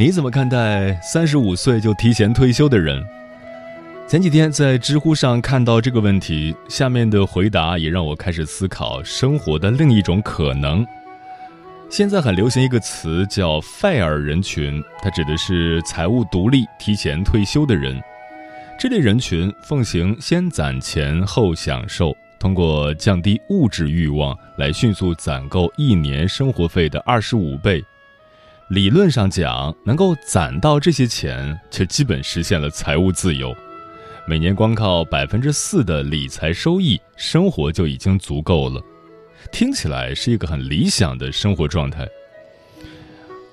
你怎么看待三十五岁就提前退休的人？前几天在知乎上看到这个问题，下面的回答也让我开始思考生活的另一种可能。现在很流行一个词叫 “FIRE 人群”，它指的是财务独立、提前退休的人。这类人群奉行先攒钱后享受，通过降低物质欲望来迅速攒够一年生活费的二十五倍。理论上讲，能够攒到这些钱，就基本实现了财务自由。每年光靠百分之四的理财收益，生活就已经足够了。听起来是一个很理想的生活状态。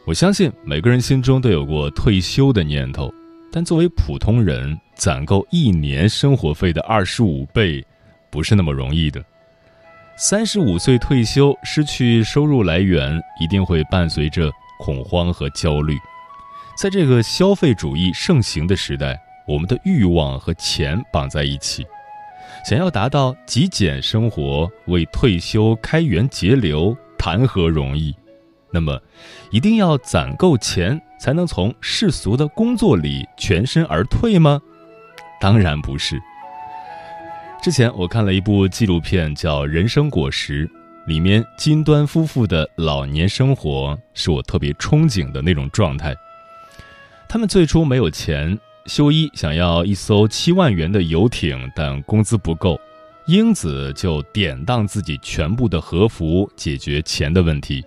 我相信每个人心中都有过退休的念头，但作为普通人，攒够一年生活费的二十五倍，不是那么容易的。三十五岁退休，失去收入来源，一定会伴随着。恐慌和焦虑，在这个消费主义盛行的时代，我们的欲望和钱绑在一起，想要达到极简生活，为退休开源节流，谈何容易？那么，一定要攒够钱才能从世俗的工作里全身而退吗？当然不是。之前我看了一部纪录片，叫《人生果实》。里面金端夫妇的老年生活是我特别憧憬的那种状态。他们最初没有钱，修一想要一艘七万元的游艇，但工资不够，英子就典当自己全部的和服解决钱的问题。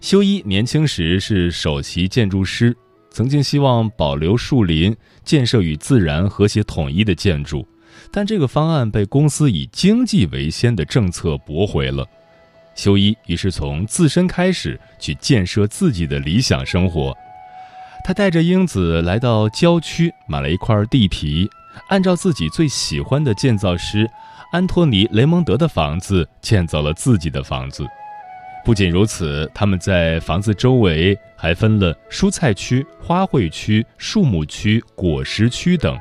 修一年轻时是首席建筑师，曾经希望保留树林，建设与自然和谐统一的建筑，但这个方案被公司以经济为先的政策驳回了。修一于是从自身开始去建设自己的理想生活。他带着英子来到郊区，买了一块地皮，按照自己最喜欢的建造师安托尼·雷蒙德的房子建造了自己的房子。不仅如此，他们在房子周围还分了蔬菜区、花卉区、树木区、果实区等。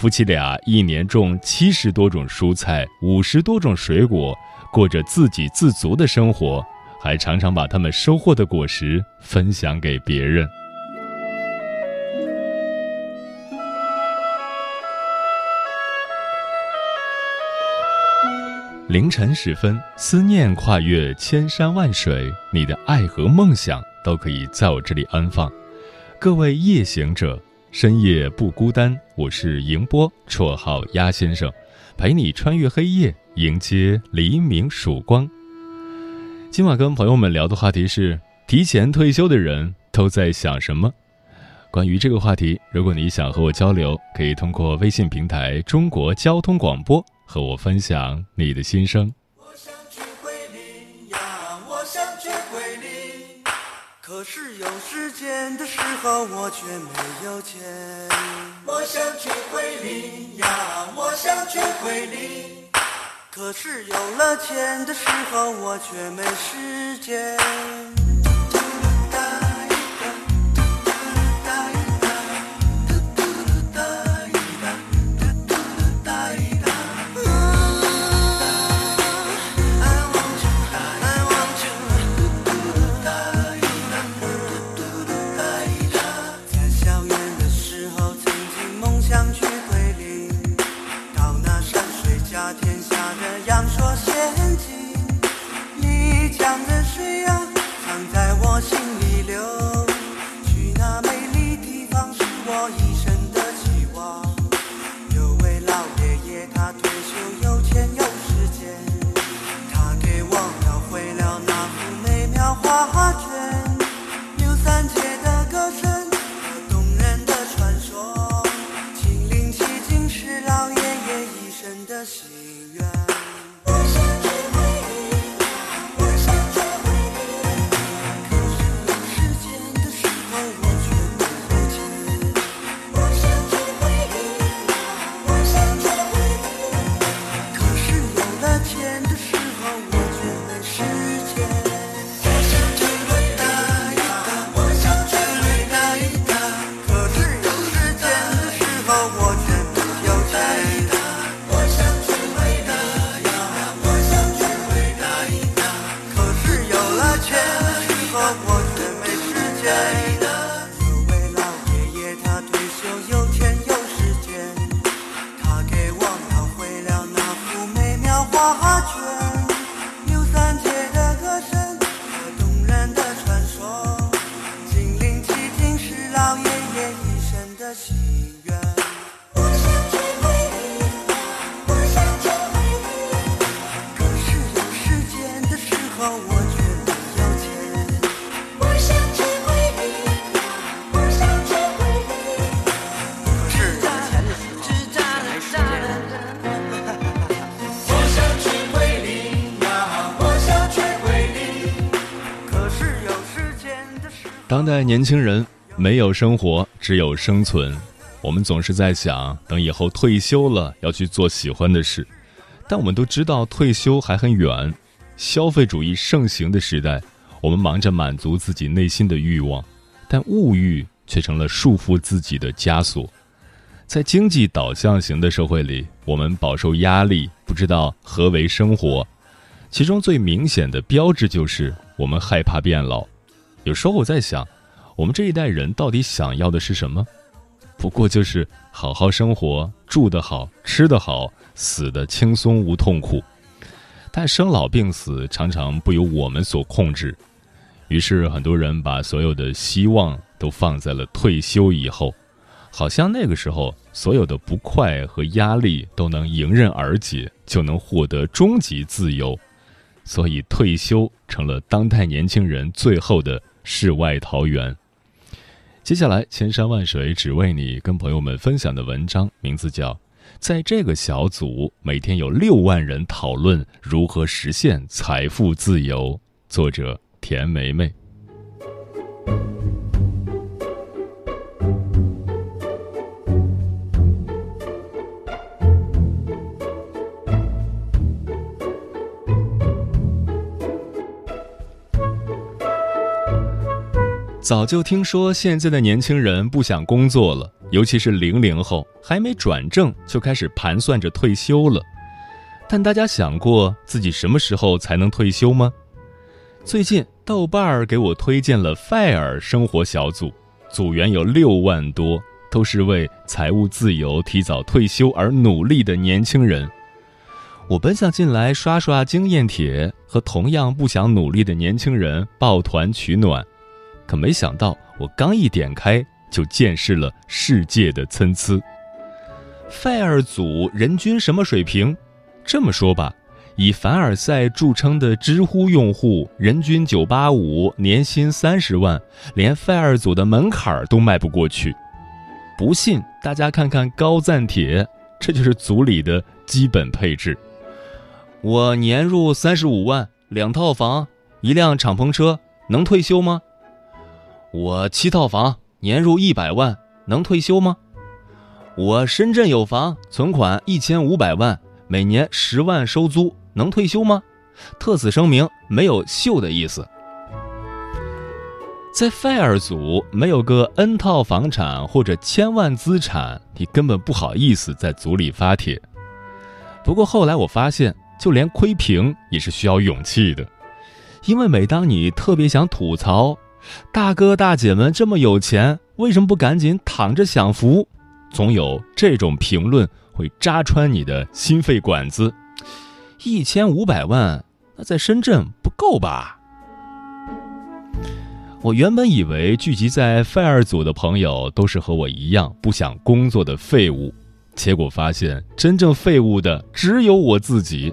夫妻俩一年种七十多种蔬菜，五十多种水果。过着自给自足的生活，还常常把他们收获的果实分享给别人。凌晨时分，思念跨越千山万水，你的爱和梦想都可以在我这里安放。各位夜行者，深夜不孤单，我是迎波，绰号鸭先生，陪你穿越黑夜。迎接黎明曙光。今晚跟朋友们聊的话题是：提前退休的人都在想什么？关于这个话题，如果你想和我交流，可以通过微信平台“中国交通广播”和我分享你的心声。可是有时间的时候我却没有钱。我想去桂林呀，我想去桂林。可是有了钱的时候，我却没时间。的代年轻人没有生活，只有生存。我们总是在想，等以后退休了要去做喜欢的事，但我们都知道退休还很远。消费主义盛行的时代，我们忙着满足自己内心的欲望，但物欲却成了束缚自己的枷锁。在经济导向型的社会里，我们饱受压力，不知道何为生活。其中最明显的标志就是我们害怕变老。有时候我在想，我们这一代人到底想要的是什么？不过就是好好生活，住得好，吃得好，死得轻松无痛苦。但生老病死常常不由我们所控制，于是很多人把所有的希望都放在了退休以后，好像那个时候所有的不快和压力都能迎刃而解，就能获得终极自由。所以退休成了当代年轻人最后的世外桃源。接下来，千山万水只为你，跟朋友们分享的文章名字叫《在这个小组每天有六万人讨论如何实现财富自由》，作者田梅梅。早就听说现在的年轻人不想工作了，尤其是零零后，还没转正就开始盘算着退休了。但大家想过自己什么时候才能退休吗？最近豆瓣儿给我推荐了 FIRE 生活小组，组员有六万多，都是为财务自由、提早退休而努力的年轻人。我本想进来刷刷经验帖，和同样不想努力的年轻人抱团取暖。可没想到，我刚一点开，就见识了世界的参差。FIRE 组人均什么水平？这么说吧，以凡尔赛著称的知乎用户，人均九八五，年薪三十万，连 FIRE 组的门槛儿都迈不过去。不信，大家看看高赞帖，这就是组里的基本配置。我年入三十五万，两套房，一辆敞篷车，能退休吗？我七套房，年入一百万，能退休吗？我深圳有房，存款一千五百万，每年十万收租，能退休吗？特此声明，没有秀的意思。在 FIRE 组，没有个 N 套房产或者千万资产，你根本不好意思在组里发帖。不过后来我发现，就连窥屏也是需要勇气的，因为每当你特别想吐槽，大哥大姐们这么有钱，为什么不赶紧躺着享福？总有这种评论会扎穿你的心肺管子。一千五百万，那在深圳不够吧？我原本以为聚集在 FIRE 组的朋友都是和我一样不想工作的废物，结果发现真正废物的只有我自己。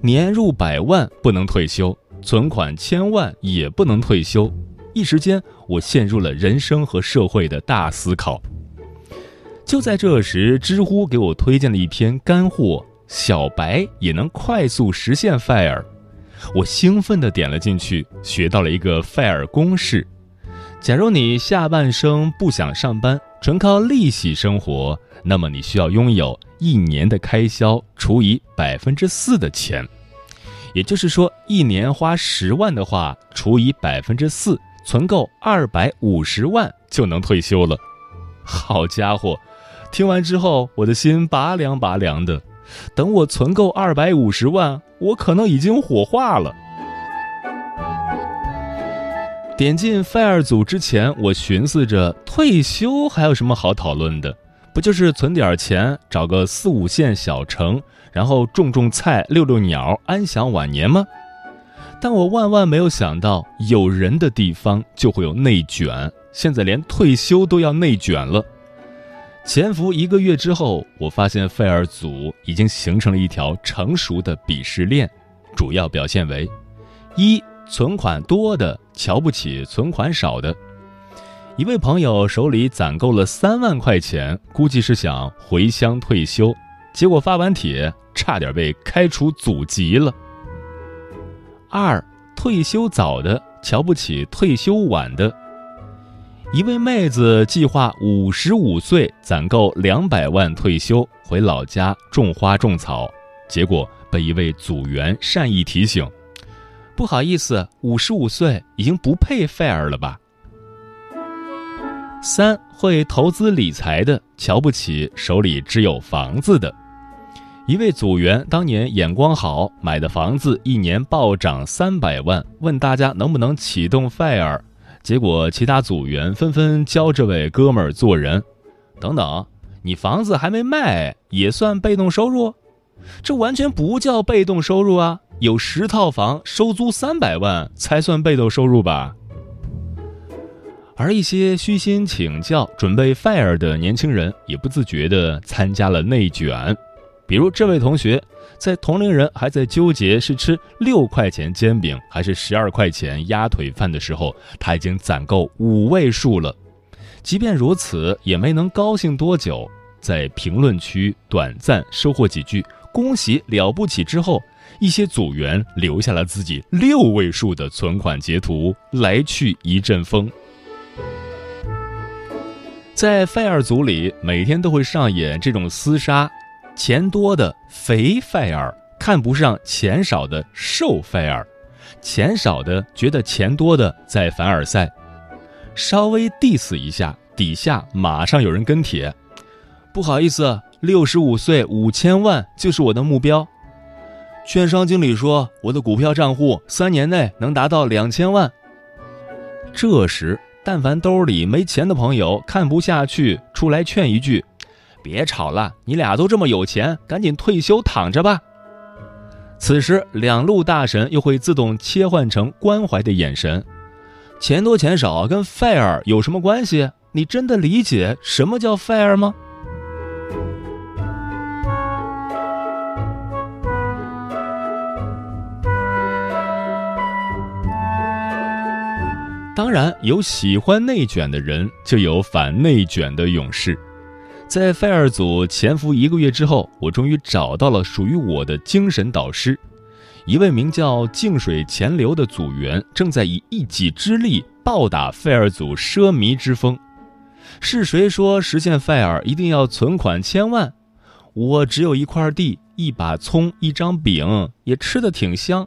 年入百万不能退休，存款千万也不能退休。一时间，我陷入了人生和社会的大思考。就在这时，知乎给我推荐了一篇干货：小白也能快速实现 FIRE。我兴奋地点了进去，学到了一个 FIRE 公式：假如你下半生不想上班，纯靠利息生活，那么你需要拥有一年的开销除以百分之四的钱。也就是说，一年花十万的话，除以百分之四，存够二百五十万就能退休了。好家伙！听完之后，我的心拔凉拔凉的。等我存够二百五十万，我可能已经火化了。点进 FIRE 组之前，我寻思着退休还有什么好讨论的？不就是存点钱，找个四五线小城，然后种种菜、遛遛鸟，安享晚年吗？但我万万没有想到，有人的地方就会有内卷。现在连退休都要内卷了。潜伏一个月之后，我发现费尔组已经形成了一条成熟的鄙视链，主要表现为：一、存款多的瞧不起存款少的。一位朋友手里攒够了三万块钱，估计是想回乡退休，结果发完帖，差点被开除祖籍了。二、退休早的瞧不起退休晚的。一位妹子计划五十五岁攒够两百万退休，回老家种花种草，结果被一位组员善意提醒：“不好意思，五十五岁已经不配 fair 了吧？”三会投资理财的瞧不起手里只有房子的，一位组员当年眼光好，买的房子一年暴涨三百万，问大家能不能启动 FIRE。结果，其他组员纷纷教这位哥们儿做人。等等，你房子还没卖，也算被动收入？这完全不叫被动收入啊！有十套房收租三百万才算被动收入吧？而一些虚心请教、准备 fire 的年轻人，也不自觉地参加了内卷。比如这位同学。在同龄人还在纠结是吃六块钱煎饼还是十二块钱鸭腿饭的时候，他已经攒够五位数了。即便如此，也没能高兴多久，在评论区短暂收获几句“恭喜了不起”之后，一些组员留下了自己六位数的存款截图，来去一阵风。在 FIRE 组里，每天都会上演这种厮杀。钱多的肥 fire 看不上钱少的瘦 fire，钱少的觉得钱多的在凡尔赛，稍微 diss 一下，底下马上有人跟帖，不好意思，六十五岁五千万就是我的目标。券商经理说我的股票账户三年内能达到两千万。这时，但凡兜里没钱的朋友看不下去，出来劝一句。别吵了，你俩都这么有钱，赶紧退休躺着吧。此时，两路大神又会自动切换成关怀的眼神。钱多钱少跟 fire 有什么关系？你真的理解什么叫 fire 吗？当然，有喜欢内卷的人，就有反内卷的勇士。在费尔组潜伏一个月之后，我终于找到了属于我的精神导师，一位名叫静水潜流的组员，正在以一己之力暴打费尔组奢靡之风。是谁说实现费尔一定要存款千万？我只有一块地、一把葱、一张饼，也吃得挺香。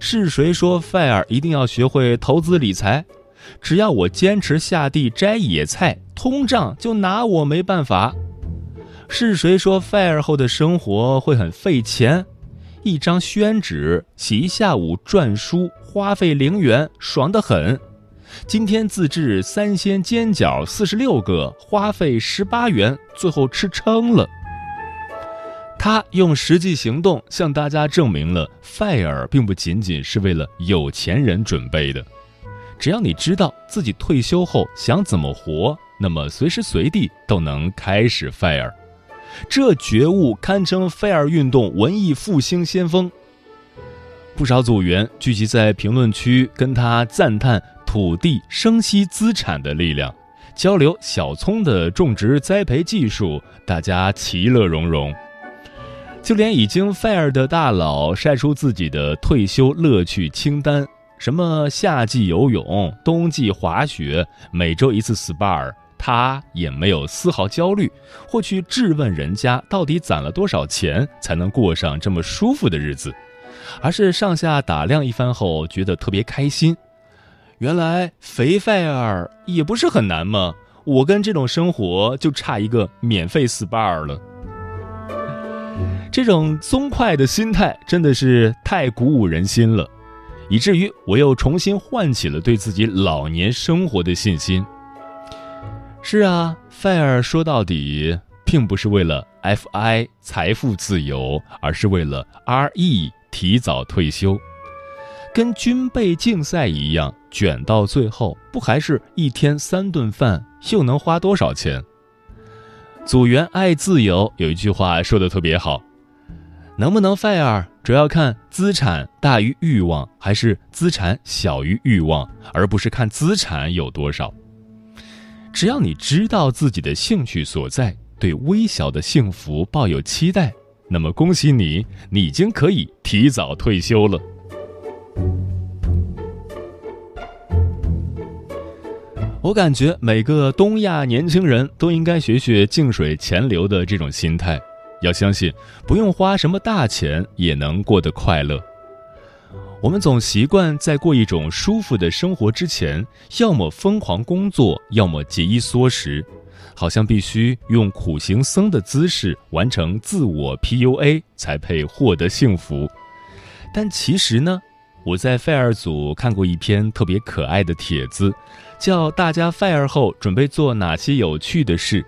是谁说费尔一定要学会投资理财？只要我坚持下地摘野菜。通胀就拿我没办法。是谁说 fire 后的生活会很费钱？一张宣纸洗一下午篆书，花费零元，爽得很。今天自制三鲜煎饺四十六个，花费十八元，最后吃撑了。他用实际行动向大家证明了，fire 并不仅仅是为了有钱人准备的。只要你知道自己退休后想怎么活，那么随时随地都能开始 fire。这觉悟堪称 fire 运动文艺复兴先锋。不少组员聚集在评论区，跟他赞叹土地生息资产的力量，交流小葱的种植栽培技术，大家其乐融融。就连已经 fire 的大佬晒出自己的退休乐趣清单，什么夏季游泳、冬季滑雪、每周一次 SPA，他也没有丝毫焦虑，或去质问人家到底攒了多少钱才能过上这么舒服的日子，而是上下打量一番后觉得特别开心。原来肥费尔也不是很难嘛，我跟这种生活就差一个免费 SPA 了。这种松快的心态真的是太鼓舞人心了，以至于我又重新唤起了对自己老年生活的信心。是啊，fire 说到底并不是为了 fi 财富自由，而是为了 re 提早退休，跟军备竞赛一样，卷到最后不还是一天三顿饭，又能花多少钱？组员爱自由有一句话说的特别好。能不能 fire，主要看资产大于欲望还是资产小于欲望，而不是看资产有多少。只要你知道自己的兴趣所在，对微小的幸福抱有期待，那么恭喜你，你已经可以提早退休了。我感觉每个东亚年轻人都应该学学静水潜流的这种心态。要相信，不用花什么大钱也能过得快乐。我们总习惯在过一种舒服的生活之前，要么疯狂工作，要么节衣缩食，好像必须用苦行僧的姿势完成自我 PUA 才配获得幸福。但其实呢，我在 fire 组看过一篇特别可爱的帖子，叫“大家 fire 后准备做哪些有趣的事”。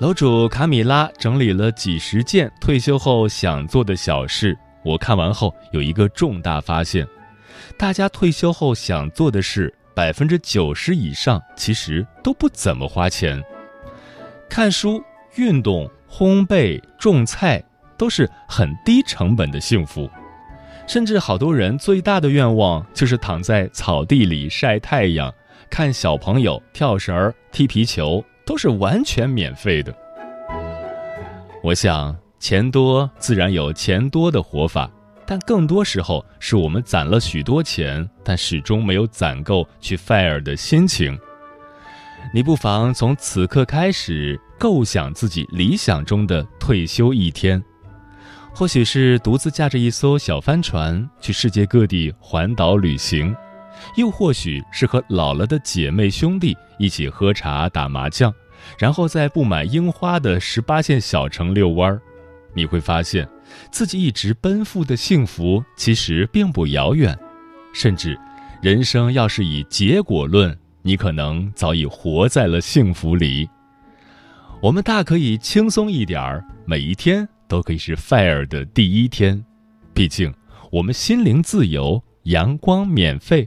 楼主卡米拉整理了几十件退休后想做的小事，我看完后有一个重大发现：大家退休后想做的事，百分之九十以上其实都不怎么花钱。看书、运动、烘焙、种菜都是很低成本的幸福，甚至好多人最大的愿望就是躺在草地里晒太阳，看小朋友跳绳、踢皮球。都是完全免费的。我想，钱多自然有钱多的活法，但更多时候是我们攒了许多钱，但始终没有攒够去 fire 的心情。你不妨从此刻开始构想自己理想中的退休一天，或许是独自驾着一艘小帆船去世界各地环岛旅行。又或许是和老了的姐妹兄弟一起喝茶打麻将，然后在布满樱花的十八线小城遛弯儿，你会发现，自己一直奔赴的幸福其实并不遥远，甚至，人生要是以结果论，你可能早已活在了幸福里。我们大可以轻松一点儿，每一天都可以是 fire 的第一天，毕竟我们心灵自由，阳光免费。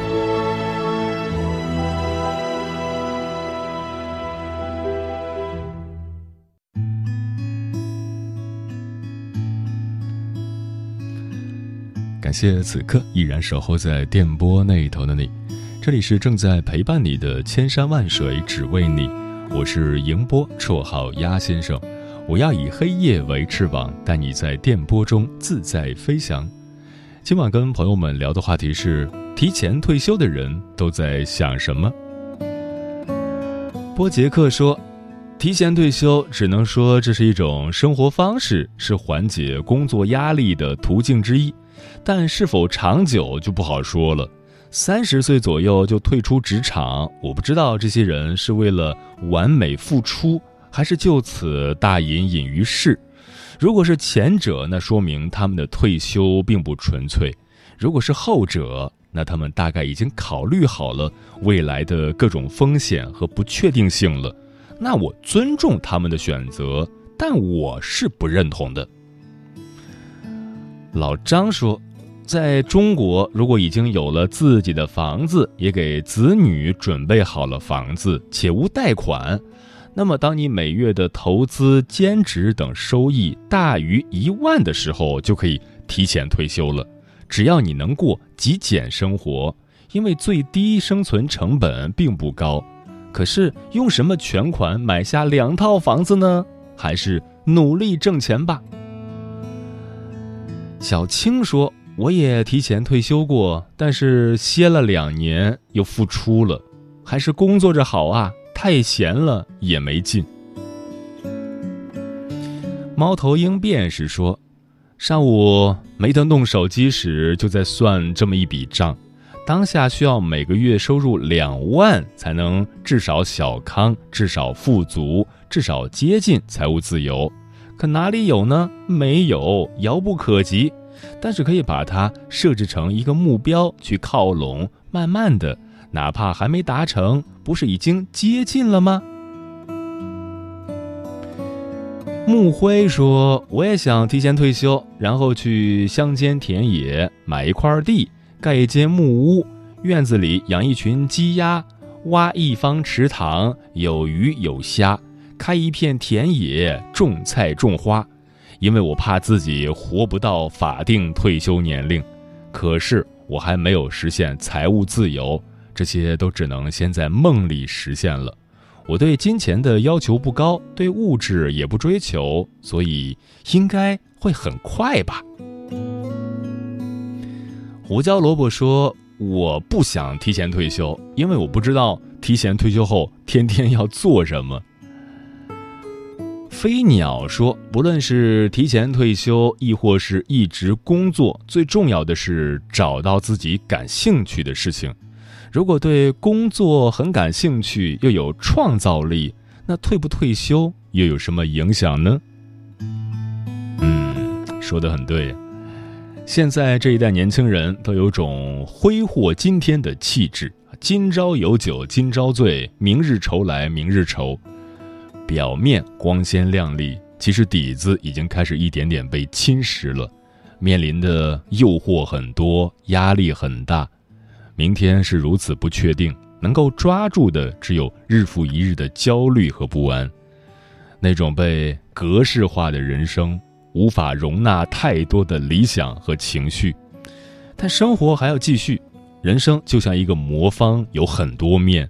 感谢此刻依然守候在电波那头的你，这里是正在陪伴你的千山万水只为你，我是迎波，绰号鸭先生。我要以黑夜为翅膀，带你在电波中自在飞翔。今晚跟朋友们聊的话题是：提前退休的人都在想什么？波杰克说，提前退休，只能说这是一种生活方式，是缓解工作压力的途径之一，但是否长久就不好说了。三十岁左右就退出职场，我不知道这些人是为了完美付出，还是就此大隐隐于市。如果是前者，那说明他们的退休并不纯粹；如果是后者，那他们大概已经考虑好了未来的各种风险和不确定性了。那我尊重他们的选择，但我是不认同的。老张说，在中国，如果已经有了自己的房子，也给子女准备好了房子，且无贷款，那么当你每月的投资、兼职等收益大于一万的时候，就可以提前退休了。只要你能过极简生活，因为最低生存成本并不高。可是用什么全款买下两套房子呢？还是努力挣钱吧。小青说：“我也提前退休过，但是歇了两年又复出了，还是工作着好啊，太闲了也没劲。”猫头鹰便是说：“上午没得弄手机时，就在算这么一笔账。”当下需要每个月收入两万才能至少小康，至少富足，至少接近财务自由。可哪里有呢？没有，遥不可及。但是可以把它设置成一个目标去靠拢，慢慢的，哪怕还没达成，不是已经接近了吗？木辉说：“我也想提前退休，然后去乡间田野买一块地。”盖一间木屋，院子里养一群鸡鸭，挖一方池塘，有鱼有虾，开一片田野，种菜种花。因为我怕自己活不到法定退休年龄，可是我还没有实现财务自由，这些都只能先在梦里实现了。我对金钱的要求不高，对物质也不追求，所以应该会很快吧。胡椒萝卜说：“我不想提前退休，因为我不知道提前退休后天天要做什么。”飞鸟说：“不论是提前退休，亦或是一直工作，最重要的是找到自己感兴趣的事情。如果对工作很感兴趣，又有创造力，那退不退休又有什么影响呢？”嗯，说的很对。现在这一代年轻人都有种挥霍今天的气质，今朝有酒今朝醉，明日愁来明日愁。表面光鲜亮丽，其实底子已经开始一点点被侵蚀了，面临的诱惑很多，压力很大。明天是如此不确定，能够抓住的只有日复一日的焦虑和不安。那种被格式化的人生。无法容纳太多的理想和情绪，但生活还要继续。人生就像一个魔方，有很多面。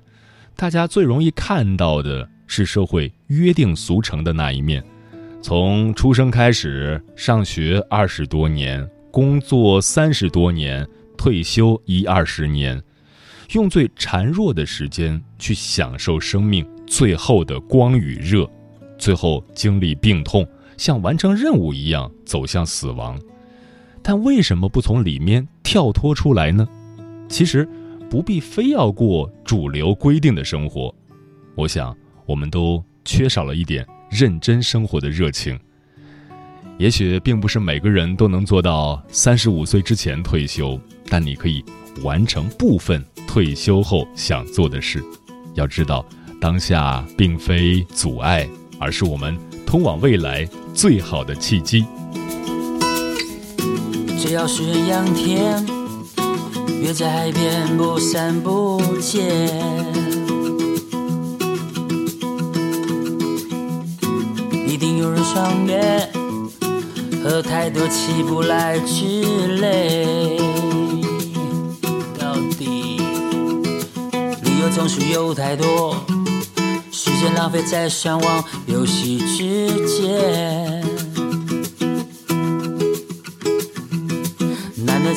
大家最容易看到的是社会约定俗成的那一面：从出生开始，上学二十多年，工作三十多年，退休一二十年，用最孱弱的时间去享受生命最后的光与热，最后经历病痛。像完成任务一样走向死亡，但为什么不从里面跳脱出来呢？其实，不必非要过主流规定的生活。我想，我们都缺少了一点认真生活的热情。也许并不是每个人都能做到三十五岁之前退休，但你可以完成部分退休后想做的事。要知道，当下并非阻碍，而是我们通往未来。最好的契机。只要是阳天，约在海边不散不见。一定有人赏月，喝太多起不来之类。到底理由总是有太多。时间浪费在上网游戏之间，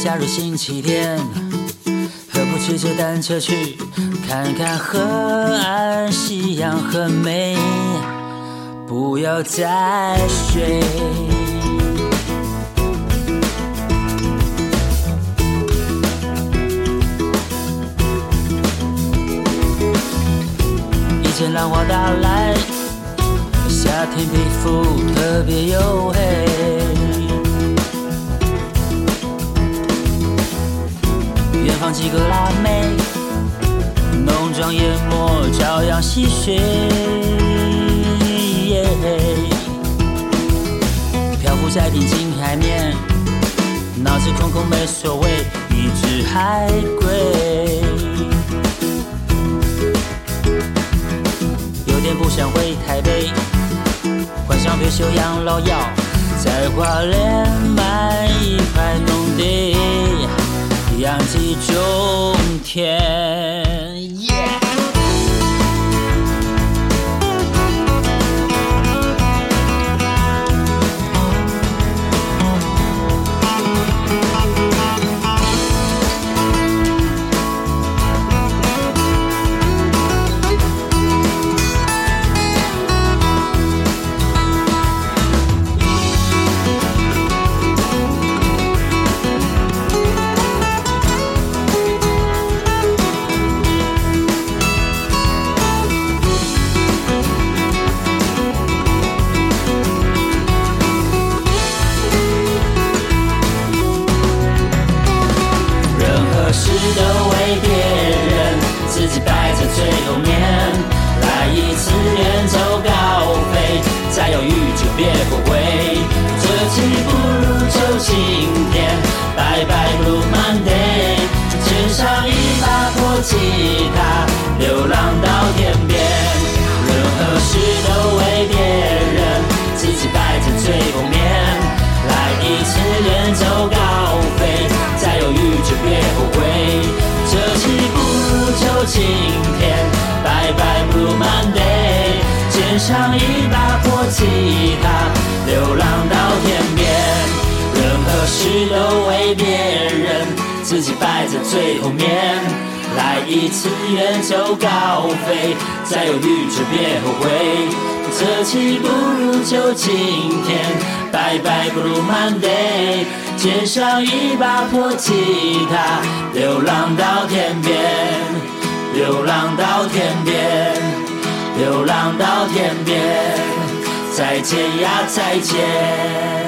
假日星期天，何不骑着单车去看看河岸，夕阳很美，不要再睡。以前浪花打来，夏天皮肤特别黝黑。放几个辣妹，浓妆艳抹，朝阳戏水。漂浮在平静海面，脑子空空没所谓，一只海龟。有点不想回台北，幻想退休养老药，在花莲买一块农地，养鸡种田。自己摆在最后面。来一次远走高飞，再犹豫就别后悔。这期不如就今天，拜拜 Blue Monday，肩上一把破吉他，流浪到天边，流浪到天边，流浪到天边，再见呀再见。